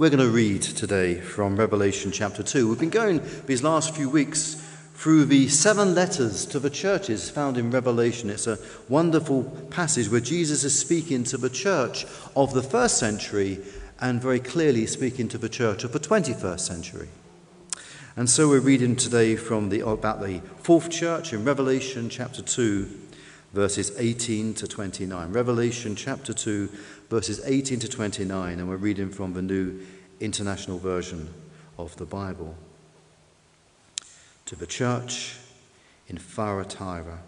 We're going to read today from Revelation chapter 2. We've been going these last few weeks through the seven letters to the churches found in Revelation. It's a wonderful passage where Jesus is speaking to the church of the first century and very clearly speaking to the church of the 21st century. And so we're reading today from the, about the fourth church in Revelation chapter 2, verses 18 to 29. Revelation chapter 2, verses 18 to 29, and we're reading from the New International Version of the Bible to the church in Thyatira.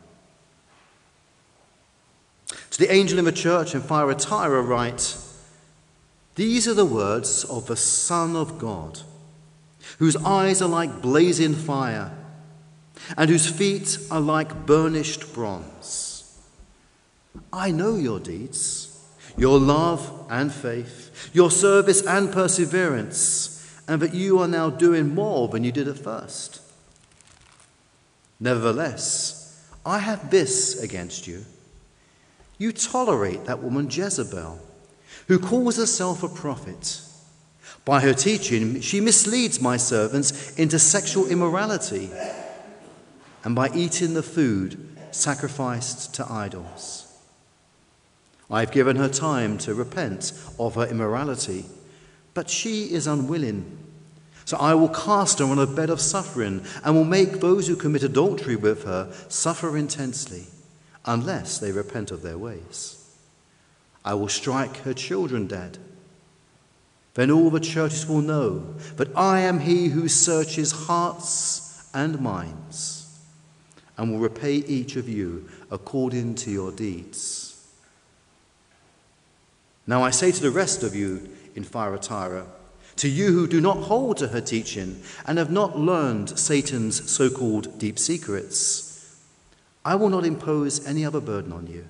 To the angel in the church in Thyatira, write These are the words of the Son of God, whose eyes are like blazing fire, and whose feet are like burnished bronze. I know your deeds, your love and faith, your service and perseverance, and that you are now doing more than you did at first. Nevertheless, I have this against you. You tolerate that woman Jezebel, who calls herself a prophet. By her teaching, she misleads my servants into sexual immorality and by eating the food sacrificed to idols. I have given her time to repent of her immorality, but she is unwilling. So I will cast her on a bed of suffering and will make those who commit adultery with her suffer intensely, unless they repent of their ways. I will strike her children dead. Then all the churches will know that I am he who searches hearts and minds, and will repay each of you according to your deeds. Now I say to the rest of you in Thyatira, to you who do not hold to her teaching and have not learned Satan's so called deep secrets, I will not impose any other burden on you,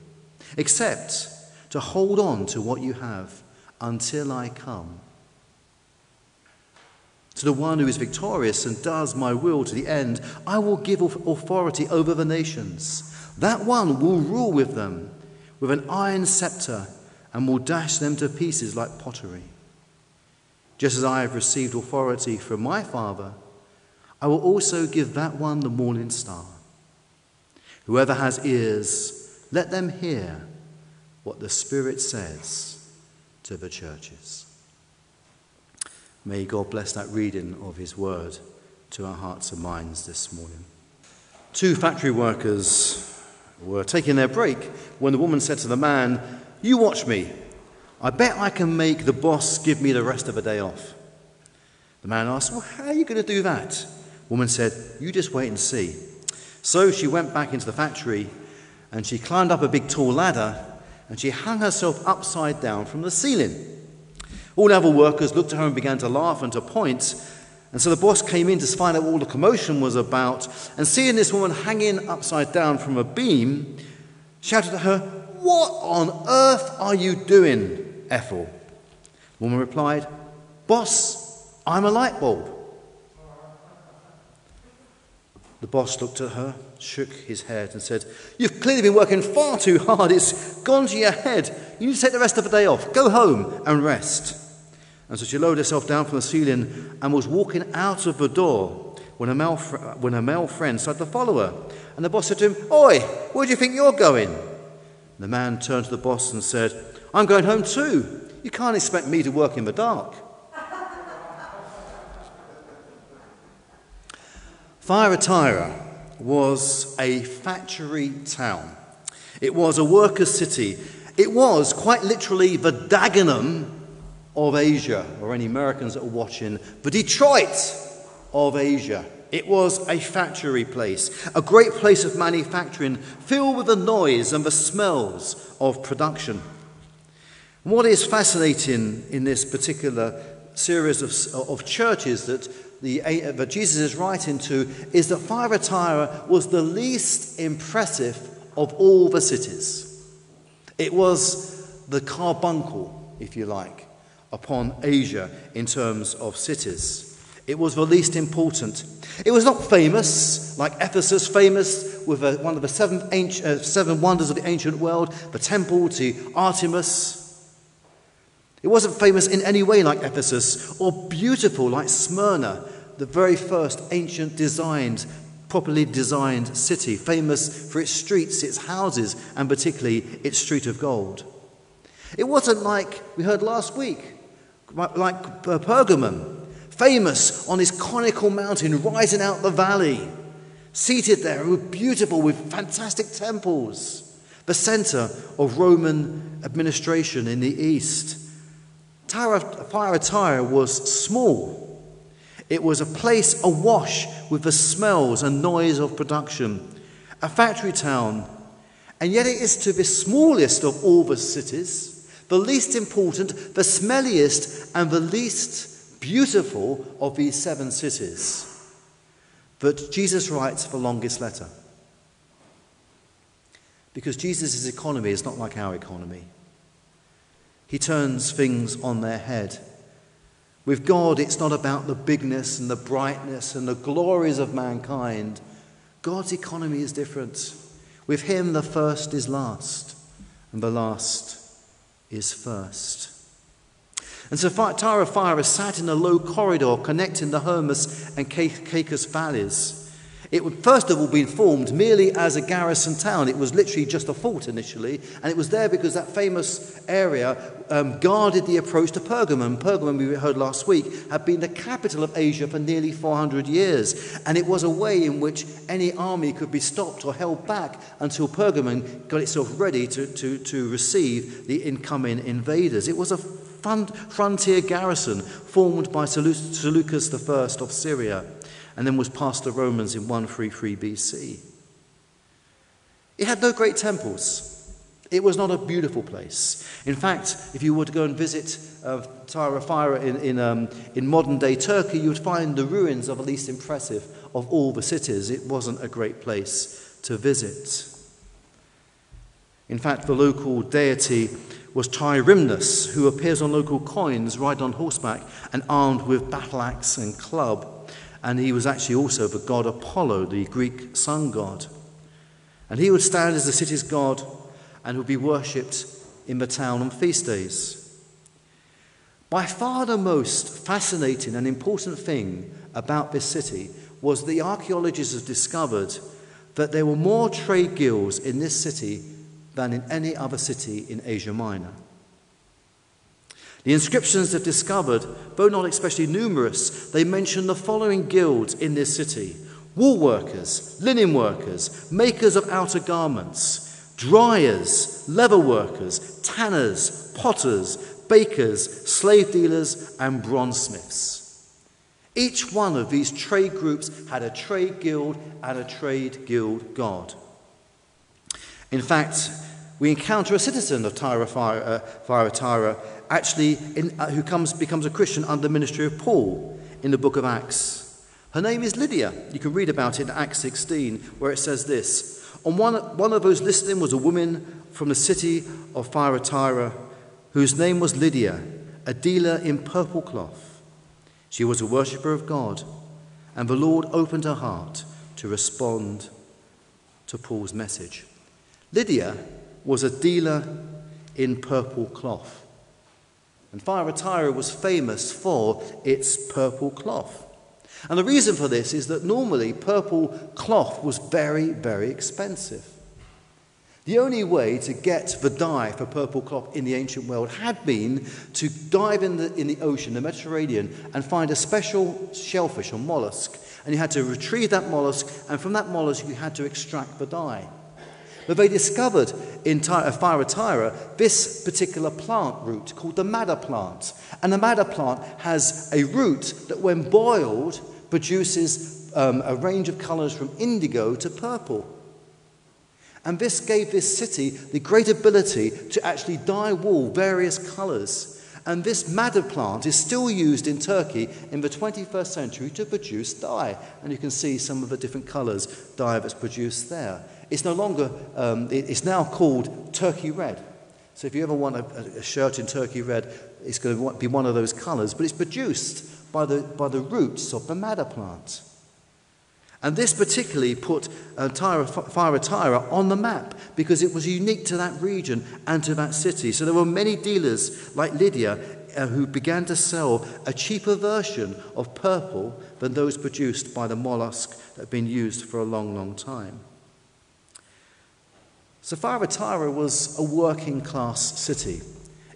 except to hold on to what you have until I come. To the one who is victorious and does my will to the end, I will give authority over the nations. That one will rule with them with an iron scepter and will dash them to pieces like pottery. Just as I have received authority from my Father, I will also give that one the morning star. Whoever has ears, let them hear what the Spirit says to the churches. May God bless that reading of His word to our hearts and minds this morning. Two factory workers were taking their break when the woman said to the man, You watch me. I bet I can make the boss give me the rest of the day off. The man asked, Well, how are you going to do that? Woman said, You just wait and see. So she went back into the factory and she climbed up a big tall ladder and she hung herself upside down from the ceiling. All the other workers looked at her and began to laugh and to point. And so the boss came in to find out what all the commotion was about. And seeing this woman hanging upside down from a beam, shouted at her, What on earth are you doing? Ethel. The woman replied, Boss, I'm a light bulb. The boss looked at her, shook his head, and said, You've clearly been working far too hard. It's gone to your head. You need to take the rest of the day off. Go home and rest. And so she lowered herself down from the ceiling and was walking out of the door when her male, fr- when her male friend started to follow her. And the boss said to him, Oi, where do you think you're going? The man turned to the boss and said, I'm going home too. You can't expect me to work in the dark. Thyatira was a factory town. It was a workers' city. It was quite literally the Dagenham of Asia, or any Americans that are watching, the Detroit of Asia. It was a factory place, a great place of manufacturing, filled with the noise and the smells of production. What is fascinating in this particular series of, of churches that, the, that Jesus is writing to is that Thyatira was the least impressive of all the cities. It was the carbuncle, if you like, upon Asia in terms of cities. It was the least important. It was not famous, like Ephesus, famous with a, one of the seven, ancient, uh, seven wonders of the ancient world, the temple to Artemis. It wasn't famous in any way like Ephesus or beautiful like Smyrna, the very first ancient designed, properly designed city, famous for its streets, its houses, and particularly its street of gold. It wasn't like we heard last week, like Pergamum, famous on his conical mountain rising out the valley, seated there, beautiful with fantastic temples, the center of Roman administration in the east. Thyatira was small. It was a place awash with the smells and noise of production, a factory town, and yet it is to the smallest of all the cities, the least important, the smelliest, and the least beautiful of these seven cities that Jesus writes the longest letter. Because Jesus' economy is not like our economy. He turns things on their head. With God, it's not about the bigness and the brightness and the glories of mankind. God's economy is different. With Him, the first is last, and the last is first. And Thyatira sat in a low corridor connecting the Hermus and Caicus valleys. It would first of all be formed merely as a garrison town. It was literally just a fort initially, and it was there because that famous area um, guarded the approach to Pergamum. Pergamum, we heard last week, had been the capital of Asia for nearly 400 years, and it was a way in which any army could be stopped or held back until Pergamum got itself ready to, to, to receive the incoming invaders. It was a frontier garrison formed by Seleucus I of Syria and then was passed to Romans in 133 BC. It had no great temples. It was not a beautiful place. In fact, if you were to go and visit uh, Tyre in, in, um, in modern day Turkey, you would find the ruins of the least impressive of all the cities. It wasn't a great place to visit. In fact, the local deity was Tyrimnus, who appears on local coins, riding on horseback and armed with battle axe and club and he was actually also the god Apollo, the Greek sun god. And he would stand as the city's god and would be worshipped in the town on feast days. By far the most fascinating and important thing about this city was the archaeologists have discovered that there were more trade guilds in this city than in any other city in Asia Minor. The inscriptions they've discovered, though not especially numerous, they mention the following guilds in this city wool workers, linen workers, makers of outer garments, dryers, leather workers, tanners, potters, bakers, slave dealers, and bronzesmiths. Each one of these trade groups had a trade guild and a trade guild god. In fact, we encounter a citizen of Thyatira actually in, uh, who comes, becomes a Christian under the ministry of Paul in the book of Acts. Her name is Lydia. You can read about it in Acts 16, where it says this. On one, one of those listening was a woman from the city of Thyatira, whose name was Lydia, a dealer in purple cloth. She was a worshipper of God, and the Lord opened her heart to respond to Paul's message. Lydia was a dealer in purple cloth. And Thyatira was famous for its purple cloth. And the reason for this is that normally purple cloth was very, very expensive. The only way to get the dye for purple cloth in the ancient world had been to dive in the, in the ocean, the Mediterranean, and find a special shellfish or mollusk. And you had to retrieve that mollusk, and from that mollusk, you had to extract the dye. But they discovered in Thyatira this particular plant root called the madder plant. And the madder plant has a root that, when boiled, produces um, a range of colours from indigo to purple. And this gave this city the great ability to actually dye wool various colours. And this madder plant is still used in Turkey in the 21st century to produce dye. And you can see some of the different colours dye that's produced there. It's no longer, um, it's now called turkey red. So if you ever want a, a shirt in turkey red, it's going to be one of those colours, but it's produced by the, by the roots of the madder plant. And this particularly put uh, Thyatira on the map because it was unique to that region and to that city. So there were many dealers like Lydia uh, who began to sell a cheaper version of purple than those produced by the mollusk that had been used for a long, long time. Thyatira was a working class city.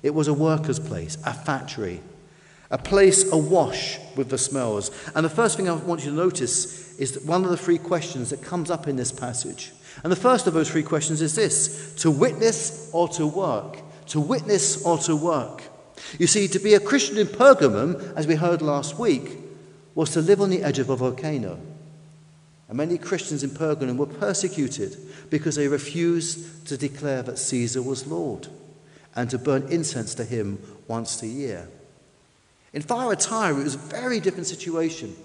It was a worker's place, a factory, a place awash with the smells. And the first thing I want you to notice is that one of the three questions that comes up in this passage. And the first of those three questions is this to witness or to work? To witness or to work? You see, to be a Christian in Pergamum, as we heard last week, was to live on the edge of a volcano. And many Christians in Pergamum were persecuted because they refused to declare that Caesar was Lord and to burn incense to him once a year. In Thyatira, it was a very different situation.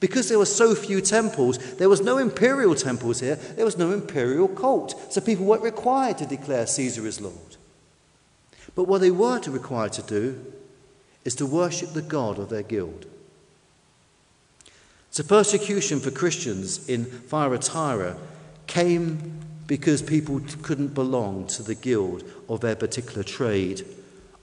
Because there were so few temples, there was no imperial temples here, there was no imperial cult. So people weren't required to declare Caesar as Lord. But what they were required to do is to worship the God of their guild. So persecution for Christians in Thyatira came because people couldn't belong to the guild of their particular trade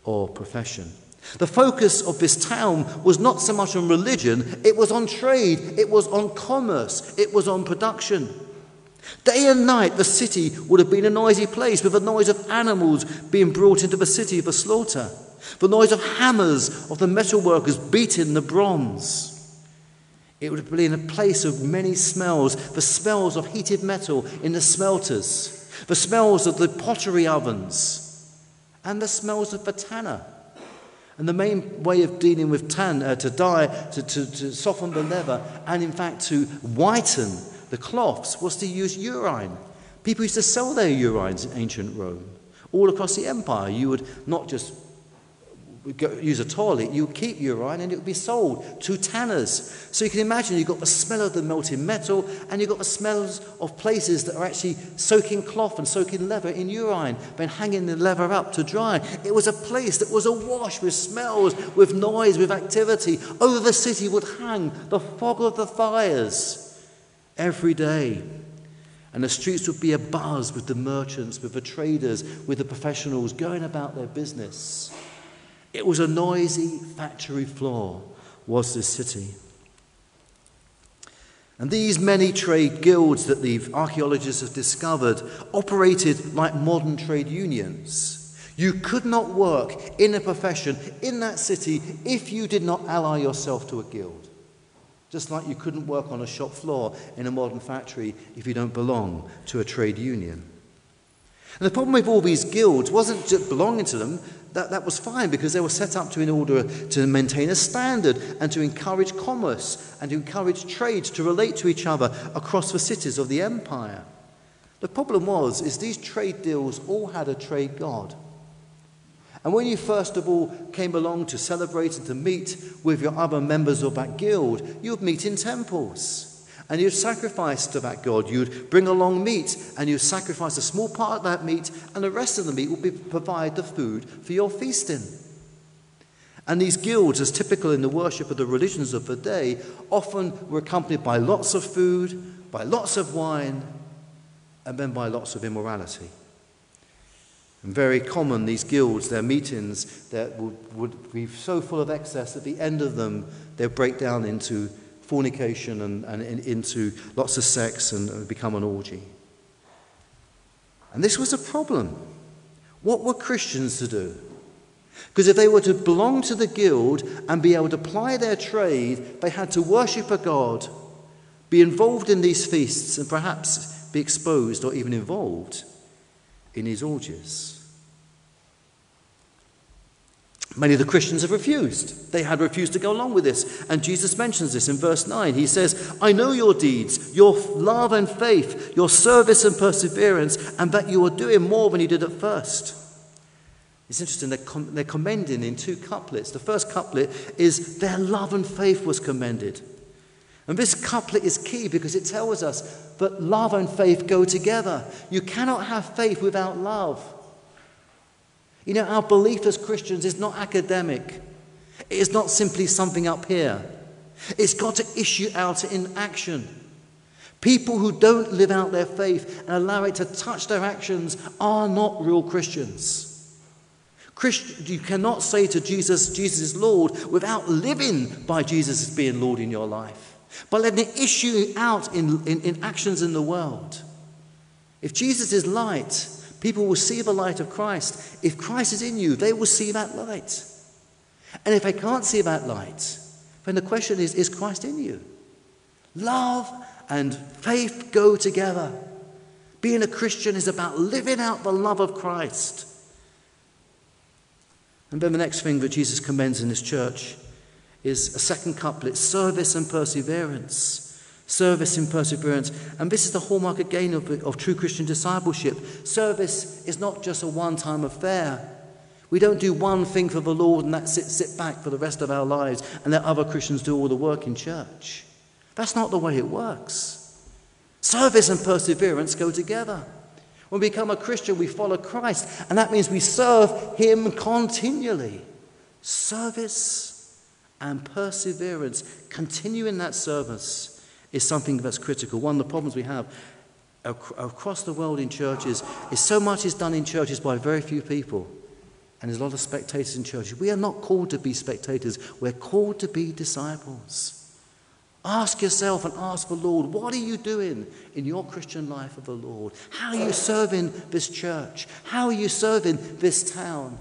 or profession. The focus of this town was not so much on religion, it was on trade, it was on commerce, it was on production. Day and night, the city would have been a noisy place with the noise of animals being brought into the city for slaughter, the noise of hammers of the metalworkers beating the bronze. It would have been a place of many smells the smells of heated metal in the smelters, the smells of the pottery ovens, and the smells of the tanner. And the main way of dealing with tan, uh, to dye, to, to, to soften the leather, and in fact to whiten the cloths was to use urine. People used to sell their urines in ancient Rome. All across the empire, you would not just use a toilet, you keep urine and it would be sold to tanners. So you can imagine you've got the smell of the melting metal and you've got the smells of places that are actually soaking cloth and soaking leather in urine, then hanging the leather up to dry. It was a place that was awash with smells, with noise, with activity. Over the city would hang the fog of the fires every day. And the streets would be abuzz with the merchants, with the traders, with the professionals going about their business. It was a noisy factory floor, was this city. And these many trade guilds that the archaeologists have discovered operated like modern trade unions. You could not work in a profession in that city if you did not ally yourself to a guild. Just like you couldn't work on a shop floor in a modern factory if you don't belong to a trade union. And the problem with all these guilds wasn't just belonging to them, that, that was fine because they were set up to in order to maintain a standard and to encourage commerce and to encourage trade to relate to each other across the cities of the empire. The problem was is these trade deals all had a trade god. And when you first of all came along to celebrate and to meet with your other members of that guild, you would meet in temples. And you'd sacrifice to that God. You'd bring along meat and you'd sacrifice a small part of that meat, and the rest of the meat would be, provide the food for your feasting. And these guilds, as typical in the worship of the religions of the day, often were accompanied by lots of food, by lots of wine, and then by lots of immorality. And very common, these guilds, their meetings, that would, would be so full of excess, at the end of them, they'll break down into fornication and, and into lots of sex and become an orgy. And this was a problem. What were Christians to do? Because if they were to belong to the guild and be able to ply their trade, they had to worship a God, be involved in these feasts, and perhaps be exposed or even involved in his orgies. Many of the Christians have refused. They had refused to go along with this. And Jesus mentions this in verse 9. He says, I know your deeds, your love and faith, your service and perseverance, and that you are doing more than you did at first. It's interesting, they're, com- they're commending in two couplets. The first couplet is, Their love and faith was commended. And this couplet is key because it tells us that love and faith go together. You cannot have faith without love. You know, our belief as Christians is not academic, it is not simply something up here. It's got to issue out in action. People who don't live out their faith and allow it to touch their actions are not real Christians. Christ, you cannot say to Jesus, Jesus is Lord, without living by Jesus as being Lord in your life, but letting it issue out in, in, in actions in the world. If Jesus is light, people will see the light of Christ. If Christ is in you, they will see that light. And if they can't see that light, then the question is is Christ in you? Love and faith go together. Being a Christian is about living out the love of Christ. And then the next thing that Jesus commends in this church is a second couplet service and perseverance. Service and perseverance. And this is the hallmark again of, of true Christian discipleship. Service is not just a one time affair. We don't do one thing for the Lord and that's it, sit back for the rest of our lives and let other Christians do all the work in church. That's not the way it works. Service and perseverance go together. When we become a Christian, we follow Christ, and that means we serve Him continually. Service and perseverance, continuing that service, is something that's critical. One of the problems we have across the world in churches is so much is done in churches by very few people. And there's a lot of spectators in churches. We are not called to be spectators, we're called to be disciples. Ask yourself and ask the Lord, what are you doing in your Christian life of the Lord? How are you serving this church? How are you serving this town?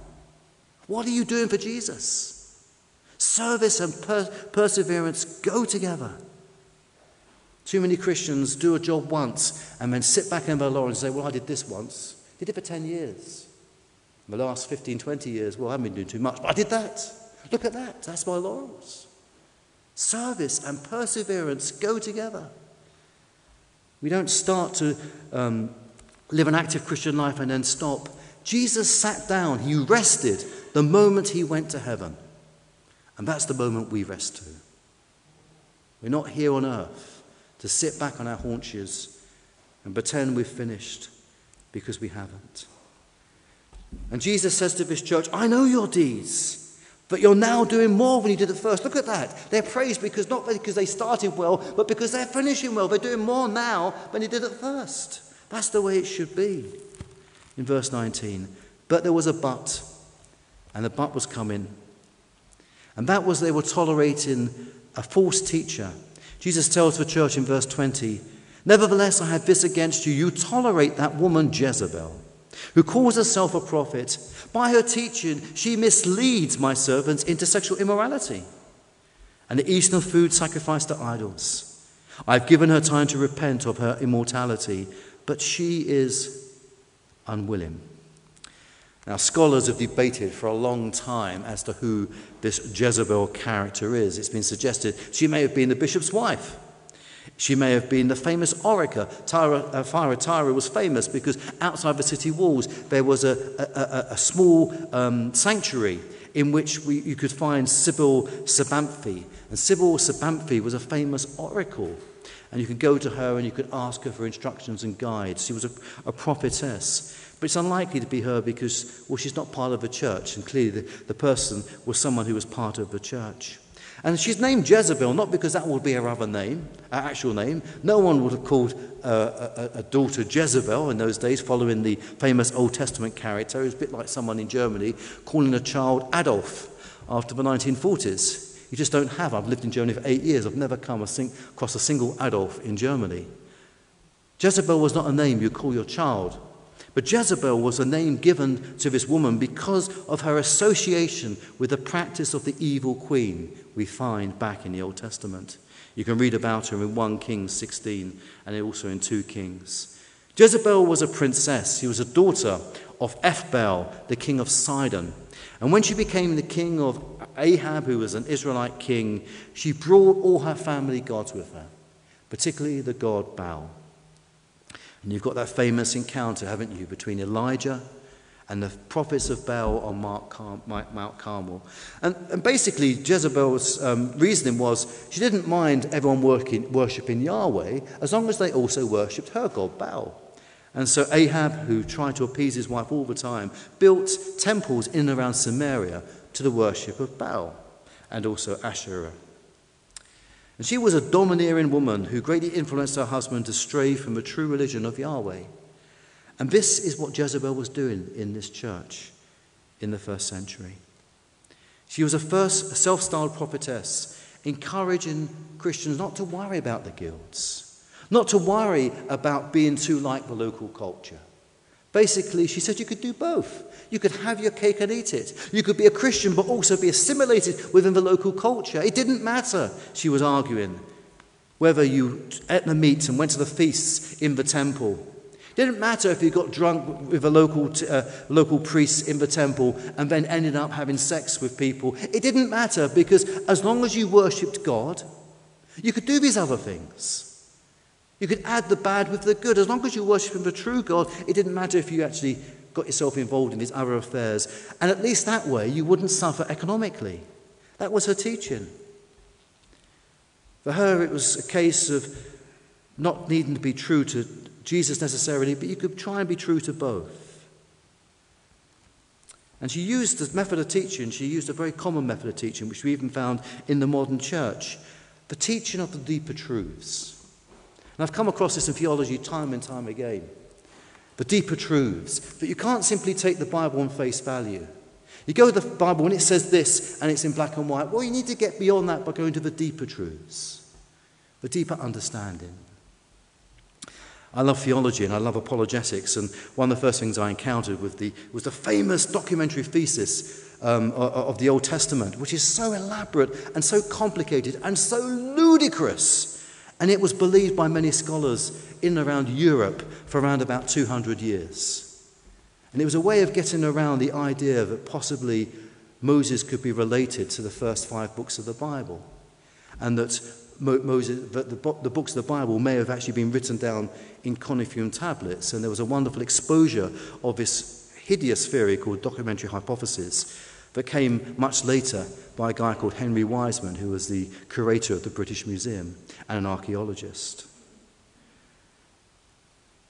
What are you doing for Jesus? Service and per- perseverance go together. Too many Christians do a job once and then sit back in their laurels and say, Well, I did this once. Did it for 10 years. In the last 15, 20 years, well, I haven't been doing too much, but I did that. Look at that. That's my laurels. Service and perseverance go together. We don't start to um, live an active Christian life and then stop. Jesus sat down, he rested the moment he went to heaven. And that's the moment we rest too. We're not here on earth to sit back on our haunches and pretend we've finished because we haven't. And Jesus says to this church, I know your deeds. But you're now doing more than you did at first. Look at that. They're praised because not because they started well, but because they're finishing well. They're doing more now than they did at first. That's the way it should be. In verse 19. But there was a but, and the but was coming. And that was they were tolerating a false teacher. Jesus tells the church in verse 20, Nevertheless, I have this against you. You tolerate that woman Jezebel who calls herself a prophet. By her teaching, she misleads my servants into sexual immorality and the eastern food sacrificed to idols. I've given her time to repent of her immortality, but she is unwilling. Now, scholars have debated for a long time as to who this Jezebel character is. It's been suggested she may have been the bishop's wife. She may have been the famous orator. Tyra, uh, Thyatira was famous because outside the city walls there was a, a, a, a small um, sanctuary in which we, you could find Sibyl Sabanthe. And Sibyl Sabanthe was a famous oracle. And you could go to her and you could ask her for instructions and guides. She was a prophetess. But it's unlikely to be her because, well, she's not part of the church. And clearly the, the person was someone who was part of the church. And she's named Jezebel not because that would be her other name, her actual name. No one would have called uh, a, a, daughter Jezebel in those days, following the famous Old Testament character. It was a bit like someone in Germany calling a child Adolf after the 1940s. You just don't have. I've lived in Germany for eight years. I've never come across a single Adolf in Germany. Jezebel was not a name you call your child. But Jezebel was a name given to this woman because of her association with the practice of the evil queen we find back in the Old Testament. You can read about her in 1 Kings 16 and also in 2 Kings. Jezebel was a princess. She was a daughter of Ethbaal, the king of Sidon. And when she became the king of Ahab, who was an Israelite king, she brought all her family gods with her, particularly the god Baal. And you've got that famous encounter, haven't you, between Elijah and the prophets of Baal on Mount Carmel. And, and basically, Jezebel's um, reasoning was she didn't mind everyone working, worshipping Yahweh as long as they also worshipped her god, Baal. And so Ahab, who tried to appease his wife all the time, built temples in and around Samaria to the worship of Baal and also Asherah. And she was a domineering woman who greatly influenced her husband to stray from the true religion of Yahweh. And this is what Jezebel was doing in this church in the first century. She was a first self styled prophetess, encouraging Christians not to worry about the guilds, not to worry about being too like the local culture. Basically, she said you could do both. You could have your cake and eat it. You could be a Christian but also be assimilated within the local culture. It didn't matter, she was arguing, whether you ate the meat and went to the feasts in the temple it didn't matter if you got drunk with a local, uh, local priest in the temple and then ended up having sex with people. It didn't matter because as long as you worshipped God, you could do these other things. You could add the bad with the good. As long as you worship the true God, it didn't matter if you actually got yourself involved in these other affairs. And at least that way, you wouldn't suffer economically. That was her teaching. For her, it was a case of not needing to be true to Jesus necessarily, but you could try and be true to both. And she used the method of teaching, she used a very common method of teaching, which we even found in the modern church the teaching of the deeper truths. And I've come across this in theology time and time again. The deeper truths. That you can't simply take the Bible on face value. You go to the Bible and it says this and it's in black and white. Well, you need to get beyond that by going to the deeper truths, the deeper understanding. I love theology and I love apologetics, and one of the first things I encountered with the, was the famous documentary thesis um, of the Old Testament, which is so elaborate and so complicated and so ludicrous. And it was believed by many scholars in and around Europe for around about 200 years. And it was a way of getting around the idea that possibly Moses could be related to the first five books of the Bible. And that Moses, that the, the books of the Bible may have actually been written down in cuneiform tablets, and there was a wonderful exposure of this hideous theory called documentary hypothesis that came much later by a guy called Henry Wiseman, who was the curator of the British Museum and an archaeologist.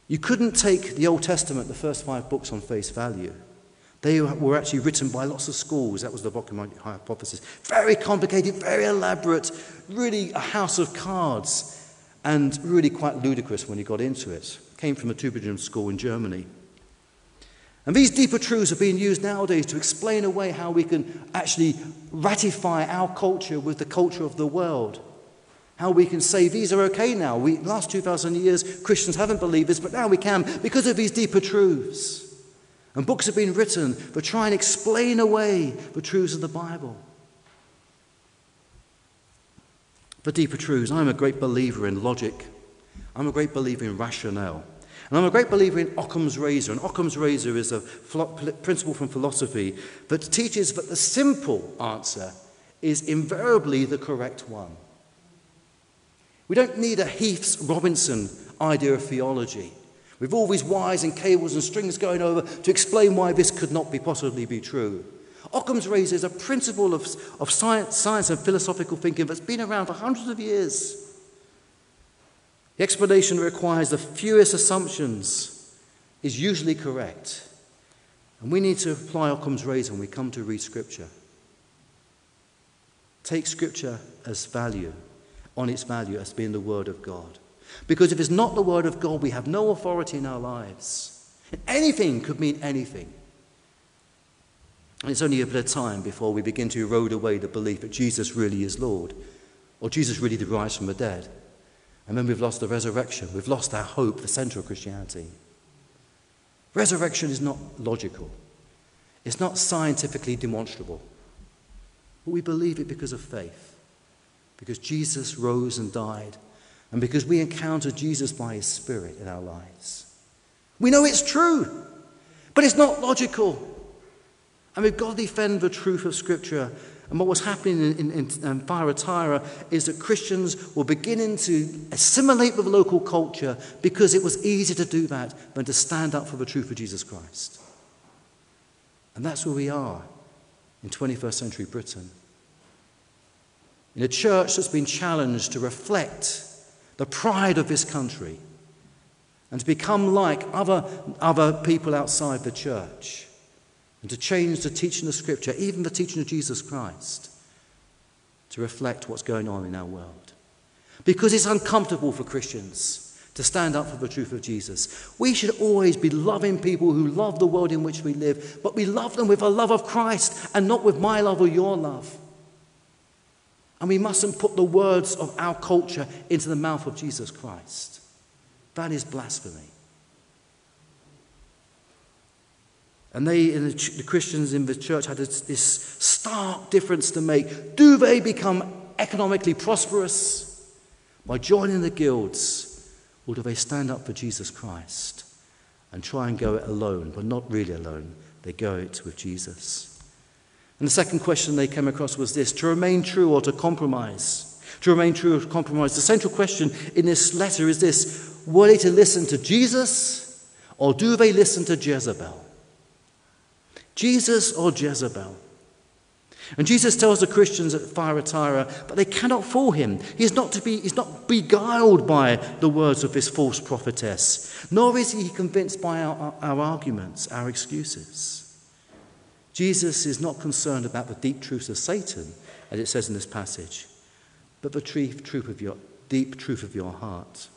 You couldn't take the Old Testament, the first five books, on face value. They were actually written by lots of schools. That was the documentary hypothesis. Very complicated, very elaborate, really a house of cards and really quite ludicrous when you got into it. Came from a Tübingen school in Germany. And these deeper truths are being used nowadays to explain away how we can actually ratify our culture with the culture of the world. How we can say these are okay now. We, last 2,000 years, Christians haven't believed this, but now we can because of these deeper truths. And books have been written to try and explain away the truths of the Bible. for deeper truths. I'm a great believer in logic. I'm a great believer in rationale. And I'm a great believer in Occam's razor. And Occam's razor is a principle from philosophy that teaches that the simple answer is invariably the correct one. We don't need a Heath's Robinson idea of theology with all these wires and cables and strings going over to explain why this could not be possibly be true. Occam's razor is a principle of, of science, science and philosophical thinking that's been around for hundreds of years. The explanation that requires the fewest assumptions is usually correct. And we need to apply Occam's razor when we come to read Scripture. Take Scripture as value, on its value as being the Word of God. Because if it's not the Word of God, we have no authority in our lives. anything could mean anything. And it's only a bit of time before we begin to erode away the belief that Jesus really is Lord, or Jesus really rise from the dead. And then we've lost the resurrection. We've lost our hope, the center of Christianity. Resurrection is not logical, it's not scientifically demonstrable. But we believe it because of faith, because Jesus rose and died, and because we encounter Jesus by his Spirit in our lives. We know it's true, but it's not logical. And we've got to defend the truth of Scripture. And what was happening in, in, in um, Thyatira is that Christians were beginning to assimilate with local culture because it was easier to do that than to stand up for the truth of Jesus Christ. And that's where we are in 21st century Britain. In a church that's been challenged to reflect the pride of this country and to become like other, other people outside the church and to change the teaching of Scripture, even the teaching of Jesus Christ, to reflect what's going on in our world. because it's uncomfortable for Christians to stand up for the truth of Jesus. We should always be loving people who love the world in which we live, but we love them with a love of Christ and not with my love or your love. And we mustn't put the words of our culture into the mouth of Jesus Christ. That is blasphemy. And they, the Christians in the church, had this stark difference to make. Do they become economically prosperous by joining the guilds? Or do they stand up for Jesus Christ and try and go it alone, but not really alone? They go it with Jesus. And the second question they came across was this to remain true or to compromise? To remain true or to compromise. The central question in this letter is this were they to listen to Jesus or do they listen to Jezebel? Jesus or Jezebel? And Jesus tells the Christians at Thyatira that they cannot fool him. He is not to be, he's not beguiled by the words of this false prophetess, nor is he convinced by our, our arguments, our excuses. Jesus is not concerned about the deep truths of Satan, as it says in this passage, but the truth of your, deep truth of your heart.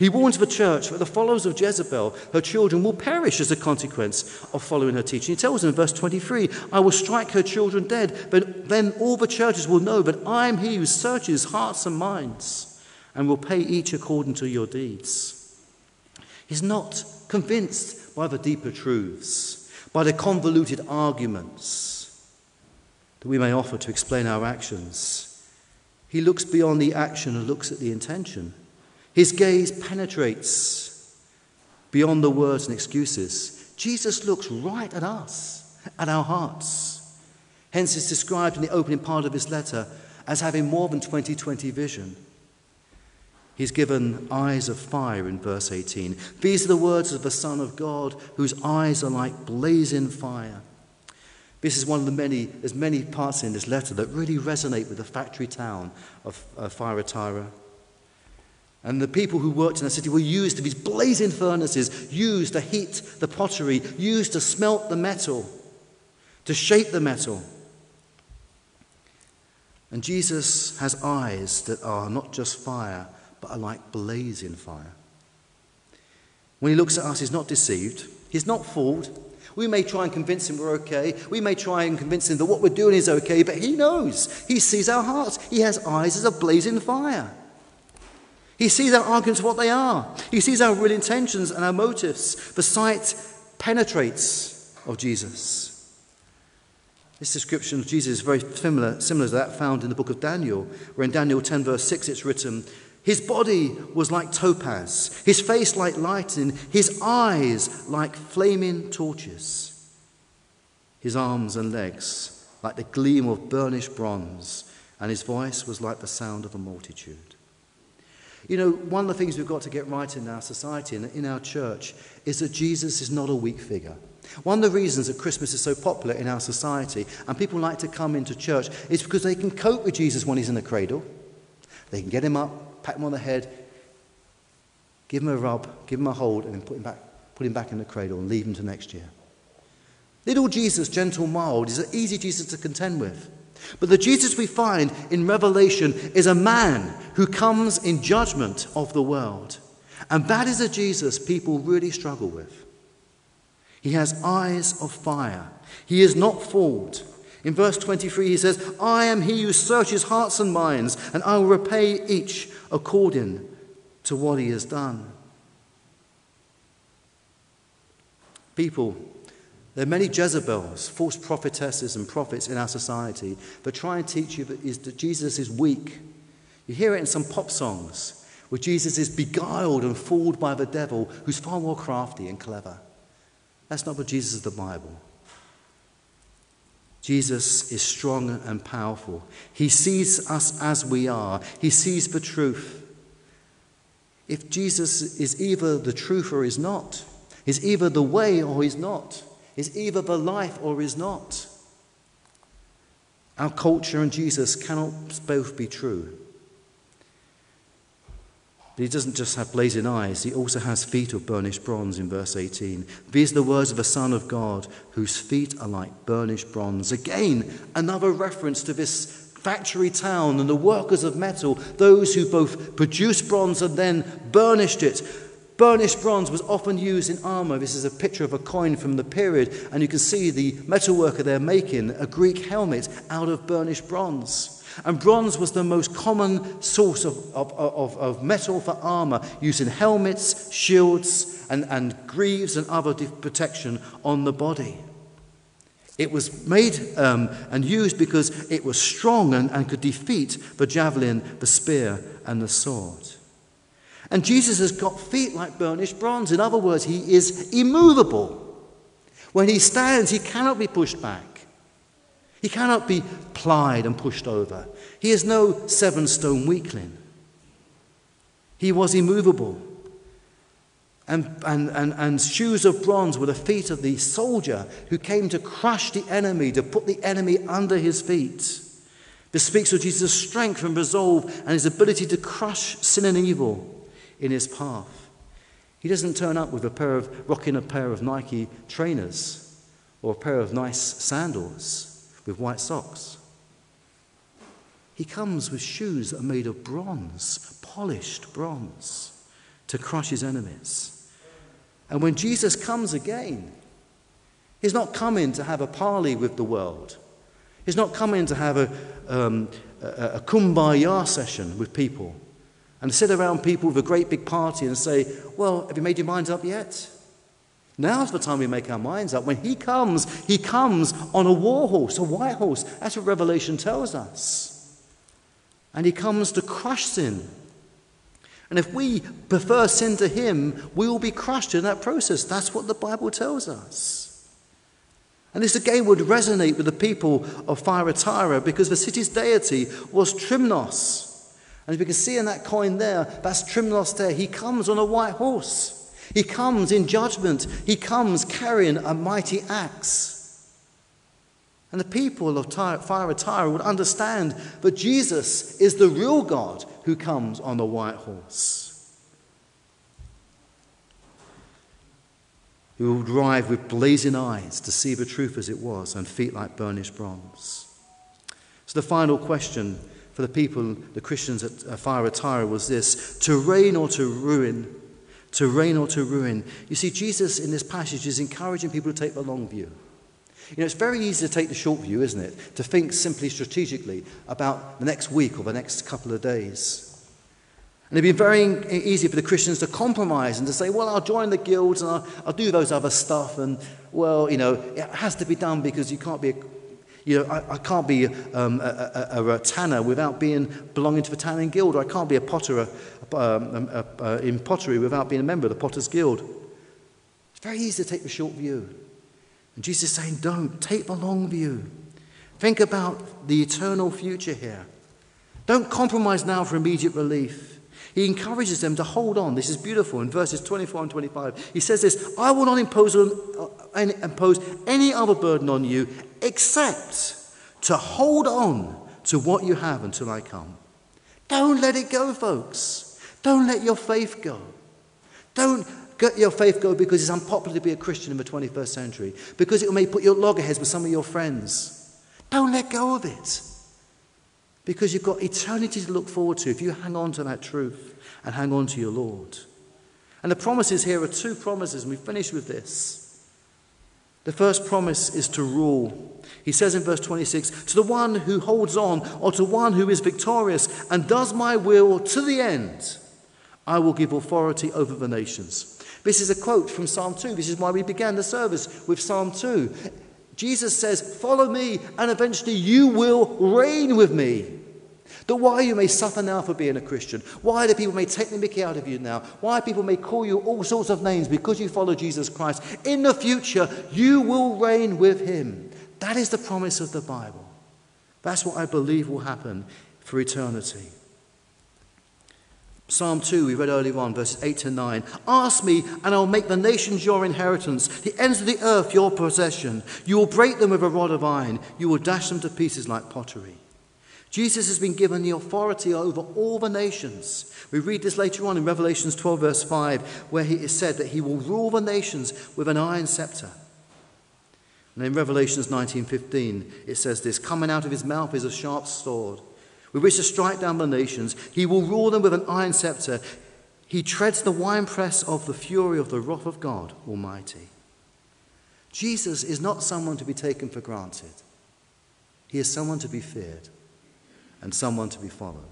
He warns the church that the followers of Jezebel, her children, will perish as a consequence of following her teaching. He tells them in verse 23 I will strike her children dead, but then all the churches will know that I am he who searches hearts and minds and will pay each according to your deeds. He's not convinced by the deeper truths, by the convoluted arguments that we may offer to explain our actions. He looks beyond the action and looks at the intention. His gaze penetrates beyond the words and excuses. Jesus looks right at us, at our hearts. Hence, it's described in the opening part of his letter as having more than 2020 vision. He's given eyes of fire in verse 18. These are the words of the Son of God, whose eyes are like blazing fire. This is one of the many, there's many parts in this letter that really resonate with the factory town of uh, Thyatira. And the people who worked in the city were used to these blazing furnaces, used to heat the pottery, used to smelt the metal, to shape the metal. And Jesus has eyes that are not just fire, but are like blazing fire. When he looks at us, he's not deceived, he's not fooled. We may try and convince him we're okay. We may try and convince him that what we're doing is okay, but he knows. He sees our hearts. He has eyes as a blazing fire. He sees our arguments for what they are. He sees our real intentions and our motives. The sight penetrates of Jesus. This description of Jesus is very similar, similar to that found in the book of Daniel, where in Daniel 10, verse 6, it's written, His body was like topaz, his face like lightning, his eyes like flaming torches, his arms and legs like the gleam of burnished bronze, and his voice was like the sound of a multitude. You know, one of the things we've got to get right in our society and in our church is that Jesus is not a weak figure. One of the reasons that Christmas is so popular in our society and people like to come into church is because they can cope with Jesus when he's in the cradle. They can get him up, pat him on the head, give him a rub, give him a hold, and then put him back, put him back in the cradle and leave him to next year. Little Jesus, gentle, mild, is an easy Jesus to contend with. But the Jesus we find in Revelation is a man who comes in judgment of the world. And that is a Jesus people really struggle with. He has eyes of fire. He is not fooled. In verse 23, he says, I am he who searches hearts and minds, and I will repay each according to what he has done. People there are many Jezebels, false prophetesses and prophets in our society that try and teach you that, Jesus is weak. You hear it in some pop songs where Jesus is beguiled and fooled by the devil, who's far more crafty and clever. That's not what Jesus is the Bible. Jesus is strong and powerful. He sees us as we are, He sees the truth. If Jesus is either the truth or is not, is either the way or is not, is either the life or is not. Our culture and Jesus cannot both be true. But he doesn't just have blazing eyes, he also has feet of burnished bronze in verse 18. These are the words of the Son of God, whose feet are like burnished bronze. Again, another reference to this factory town and the workers of metal, those who both produced bronze and then burnished it. Burnished bronze was often used in armor. This is a picture of a coin from the period, and you can see the metalworker there making a Greek helmet out of burnished bronze. And bronze was the most common source of, of, of, of metal for armor, used in helmets, shields, and, and greaves and other protection on the body. It was made um, and used because it was strong and, and could defeat the javelin, the spear, and the sword. And Jesus has got feet like burnished bronze. In other words, he is immovable. When he stands, he cannot be pushed back. He cannot be plied and pushed over. He is no seven stone weakling. He was immovable and, and, and, and shoes of bronze were the feet of the soldier who came to crush the enemy, to put the enemy under his feet. This speaks of Jesus' strength and resolve and his ability to crush sin and evil in his path. He doesn't turn up with a pair of rocking a pair of Nike trainers or a pair of nice sandals with white socks. He comes with shoes that are made of bronze, polished bronze, to crush his enemies. And when Jesus comes again, he's not coming to have a parley with the world. He's not coming to have a, um, a, a kumbaya session with people and sit around people with a great big party and say, Well, have you made your minds up yet? Now's the time we make our minds up. When he comes, he comes on a war horse, a white horse. That's what Revelation tells us. And he comes to crush sin and if we prefer sin to Him, we will be crushed in that process. That's what the Bible tells us. And this again would resonate with the people of Thyatira because the city's deity was Trimnos. And as we can see in that coin there, that's Trimnos there. He comes on a white horse. He comes in judgment. He comes carrying a mighty axe. And the people of Thyatira would understand that Jesus is the real God who comes on the white horse. Who will drive with blazing eyes to see the truth as it was and feet like burnished bronze. So the final question for the people, the Christians at Thyatira, was this to reign or to ruin? To reign or to ruin? You see, Jesus in this passage is encouraging people to take the long view. You know, it's very easy to take the short view, isn't it? To think simply strategically about the next week or the next couple of days. And it'd be very easy for the Christians to compromise and to say, well, I'll join the guilds and I'll, I'll do those other stuff. And, well, you know, it has to be done because you can't be, a, you know, I, I can't be um, a, a, a, tanner without being belonging to the tanning guild. Or I can't be a potter um, in pottery without being a member of the Potters Guild. It's very easy to take the short view. And Jesus is saying, don't. Take the long view. Think about the eternal future here. Don't compromise now for immediate relief. He encourages them to hold on. This is beautiful in verses 24 and 25. He says this I will not impose, uh, impose any other burden on you except to hold on to what you have until I come. Don't let it go, folks. Don't let your faith go. Don't let your faith go because it's unpopular to be a Christian in the 21st century, because it may put your loggerheads with some of your friends. Don't let go of it. Because you've got eternity to look forward to if you hang on to that truth and hang on to your Lord. And the promises here are two promises, and we finish with this. The first promise is to rule. He says in verse 26 To the one who holds on, or to one who is victorious and does my will to the end, I will give authority over the nations. This is a quote from Psalm 2. This is why we began the service with Psalm 2. Jesus says, Follow me, and eventually you will reign with me. The why you may suffer now for being a Christian, why the people may take the mickey out of you now, why people may call you all sorts of names because you follow Jesus Christ. In the future, you will reign with him. That is the promise of the Bible. That's what I believe will happen for eternity. Psalm 2, we read earlier on, verses 8 to 9. Ask me, and I'll make the nations your inheritance, the ends of the earth your possession. You will break them with a rod of iron, you will dash them to pieces like pottery. Jesus has been given the authority over all the nations. We read this later on in Revelations 12, verse 5, where he is said that he will rule the nations with an iron scepter. And in Revelations 19:15, it says this, coming out of his mouth is a sharp sword, with which to strike down the nations. He will rule them with an iron scepter. He treads the winepress of the fury of the wrath of God Almighty. Jesus is not someone to be taken for granted. He is someone to be feared and someone to be followed.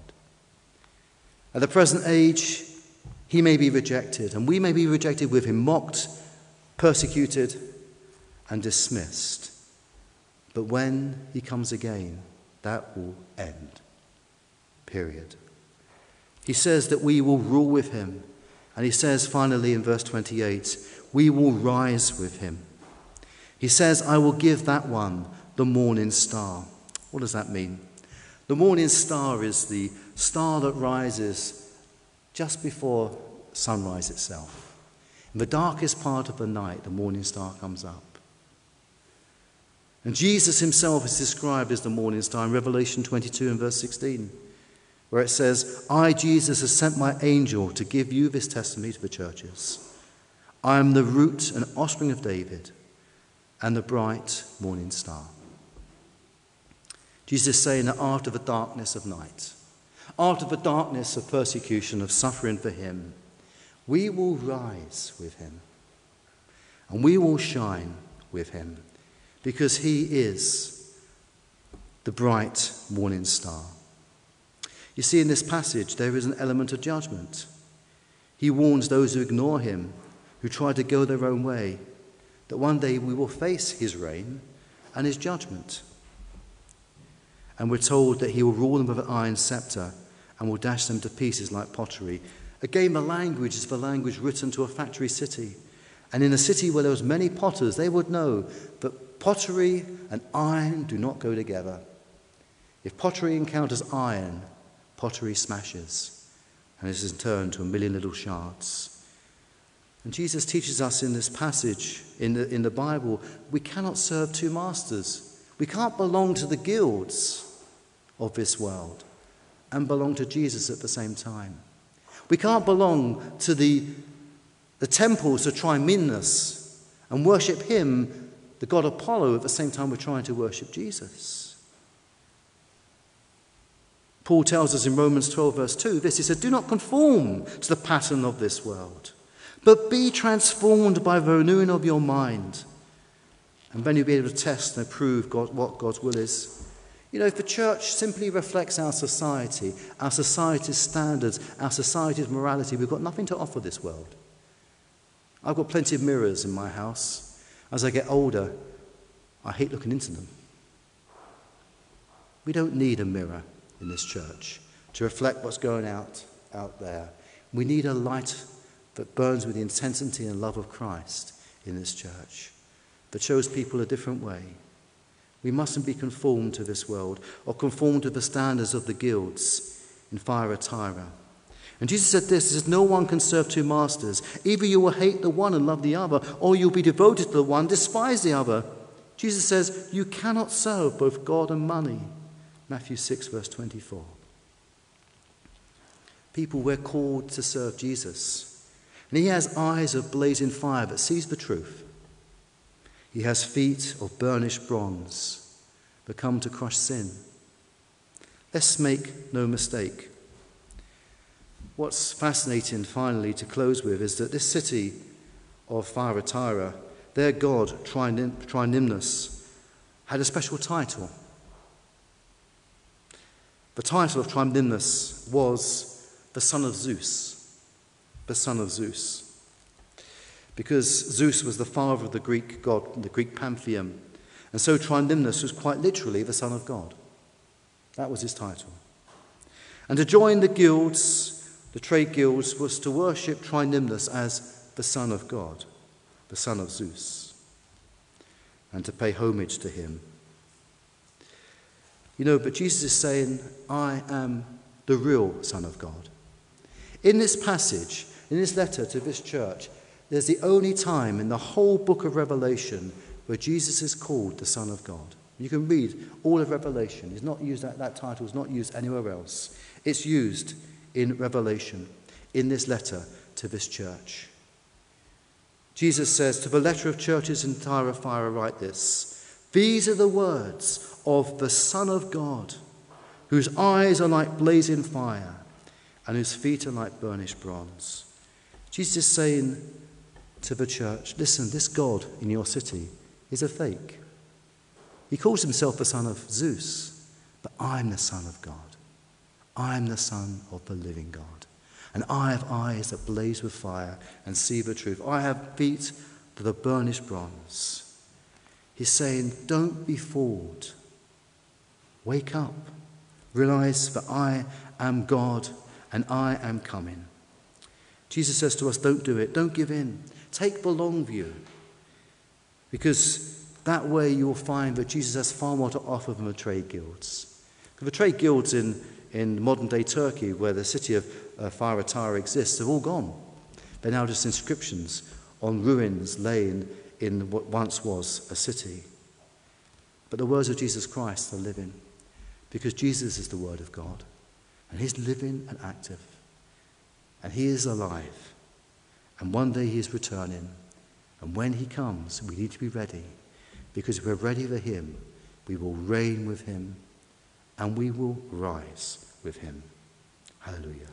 At the present age, he may be rejected, and we may be rejected with him, mocked, persecuted, and dismissed. But when he comes again, that will end. Period. He says that we will rule with him. And he says finally in verse 28, we will rise with him. He says, I will give that one the morning star. What does that mean? The morning star is the star that rises just before sunrise itself. In the darkest part of the night, the morning star comes up. And Jesus himself is described as the morning star in Revelation 22 and verse 16, where it says, I, Jesus, have sent my angel to give you this testimony to the churches. I am the root and offspring of David and the bright morning star. Jesus is saying that after the darkness of night, after the darkness of persecution, of suffering for him, we will rise with him and we will shine with him because he is the bright morning star. You see, in this passage, there is an element of judgment. He warns those who ignore him, who try to go their own way, that one day we will face his reign and his judgment. And we're told that he will rule them with an iron scepter and will dash them to pieces like pottery. Again, the language is the language written to a factory city. And in a city where there was many potters, they would know that pottery and iron do not go together. If pottery encounters iron, pottery smashes, and is in turn to a million little shards. And Jesus teaches us in this passage in the, in the Bible we cannot serve two masters. We can't belong to the guilds of this world and belong to Jesus at the same time. We can't belong to the, the temples of Triminus and worship him, the god Apollo, at the same time we're trying to worship Jesus. Paul tells us in Romans 12, verse 2, this he said, Do not conform to the pattern of this world but be transformed by the renewing of your mind. And then you'll be able to test and approve God, what God's will is. You know, if the church simply reflects our society, our society's standards, our society's morality, we've got nothing to offer this world. I've got plenty of mirrors in my house. As I get older, I hate looking into them. We don't need a mirror in this church to reflect what's going out out there. We need a light that burns with the intensity and love of Christ in this church, that shows people a different way. We mustn't be conformed to this world or conform to the standards of the guilds in Thyatira. And Jesus said this, he says, No one can serve two masters. Either you will hate the one and love the other, or you'll be devoted to the one, despise the other. Jesus says, You cannot serve both God and money. Matthew 6, verse 24. People, we're called to serve Jesus. And he has eyes of blazing fire that sees the truth. He has feet of burnished bronze but come to crush sin. Let's make no mistake. What's fascinating, finally, to close with, is that this city of Thyatira, their god, Trinimnus, had a special title. The title of Trinimnus was the son of Zeus the son of Zeus. Because Zeus was the father of the Greek god, the Greek pantheon. And so Trinimnus was quite literally the son of God. That was his title. And to join the guilds, the trade guilds, was to worship Trinimnus as the son of God, the son of Zeus, and to pay homage to him. You know, but Jesus is saying, I am the real Son of God. In this passage, in this letter to this church, there's the only time in the whole book of Revelation where Jesus is called the Son of God. You can read all of Revelation. He's not used that, that title is not used anywhere else. It's used in Revelation, in this letter to this church. Jesus says, To the letter of churches in Thyatira, write this These are the words of the Son of God, whose eyes are like blazing fire and whose feet are like burnished bronze. Jesus is saying to the church, Listen, this God in your city is a fake. He calls himself the son of Zeus, but I'm the son of God. I'm the son of the living God. And I have eyes that blaze with fire and see the truth. I have feet that are burnished bronze. He's saying, Don't be fooled. Wake up. Realize that I am God and I am coming. Jesus says to us, Don't do it. Don't give in. Take the long view. Because that way you will find that Jesus has far more to offer than the trade guilds. The trade guilds in, in modern day Turkey, where the city of uh, Thyatira exists, have all gone. They're now just inscriptions on ruins laying in what once was a city. But the words of Jesus Christ are living because Jesus is the Word of God and He's living and active and He is alive. And one day He is returning. And when He comes, we need to be ready because if we're ready for Him, we will reign with Him and we will rise with Him. Hallelujah.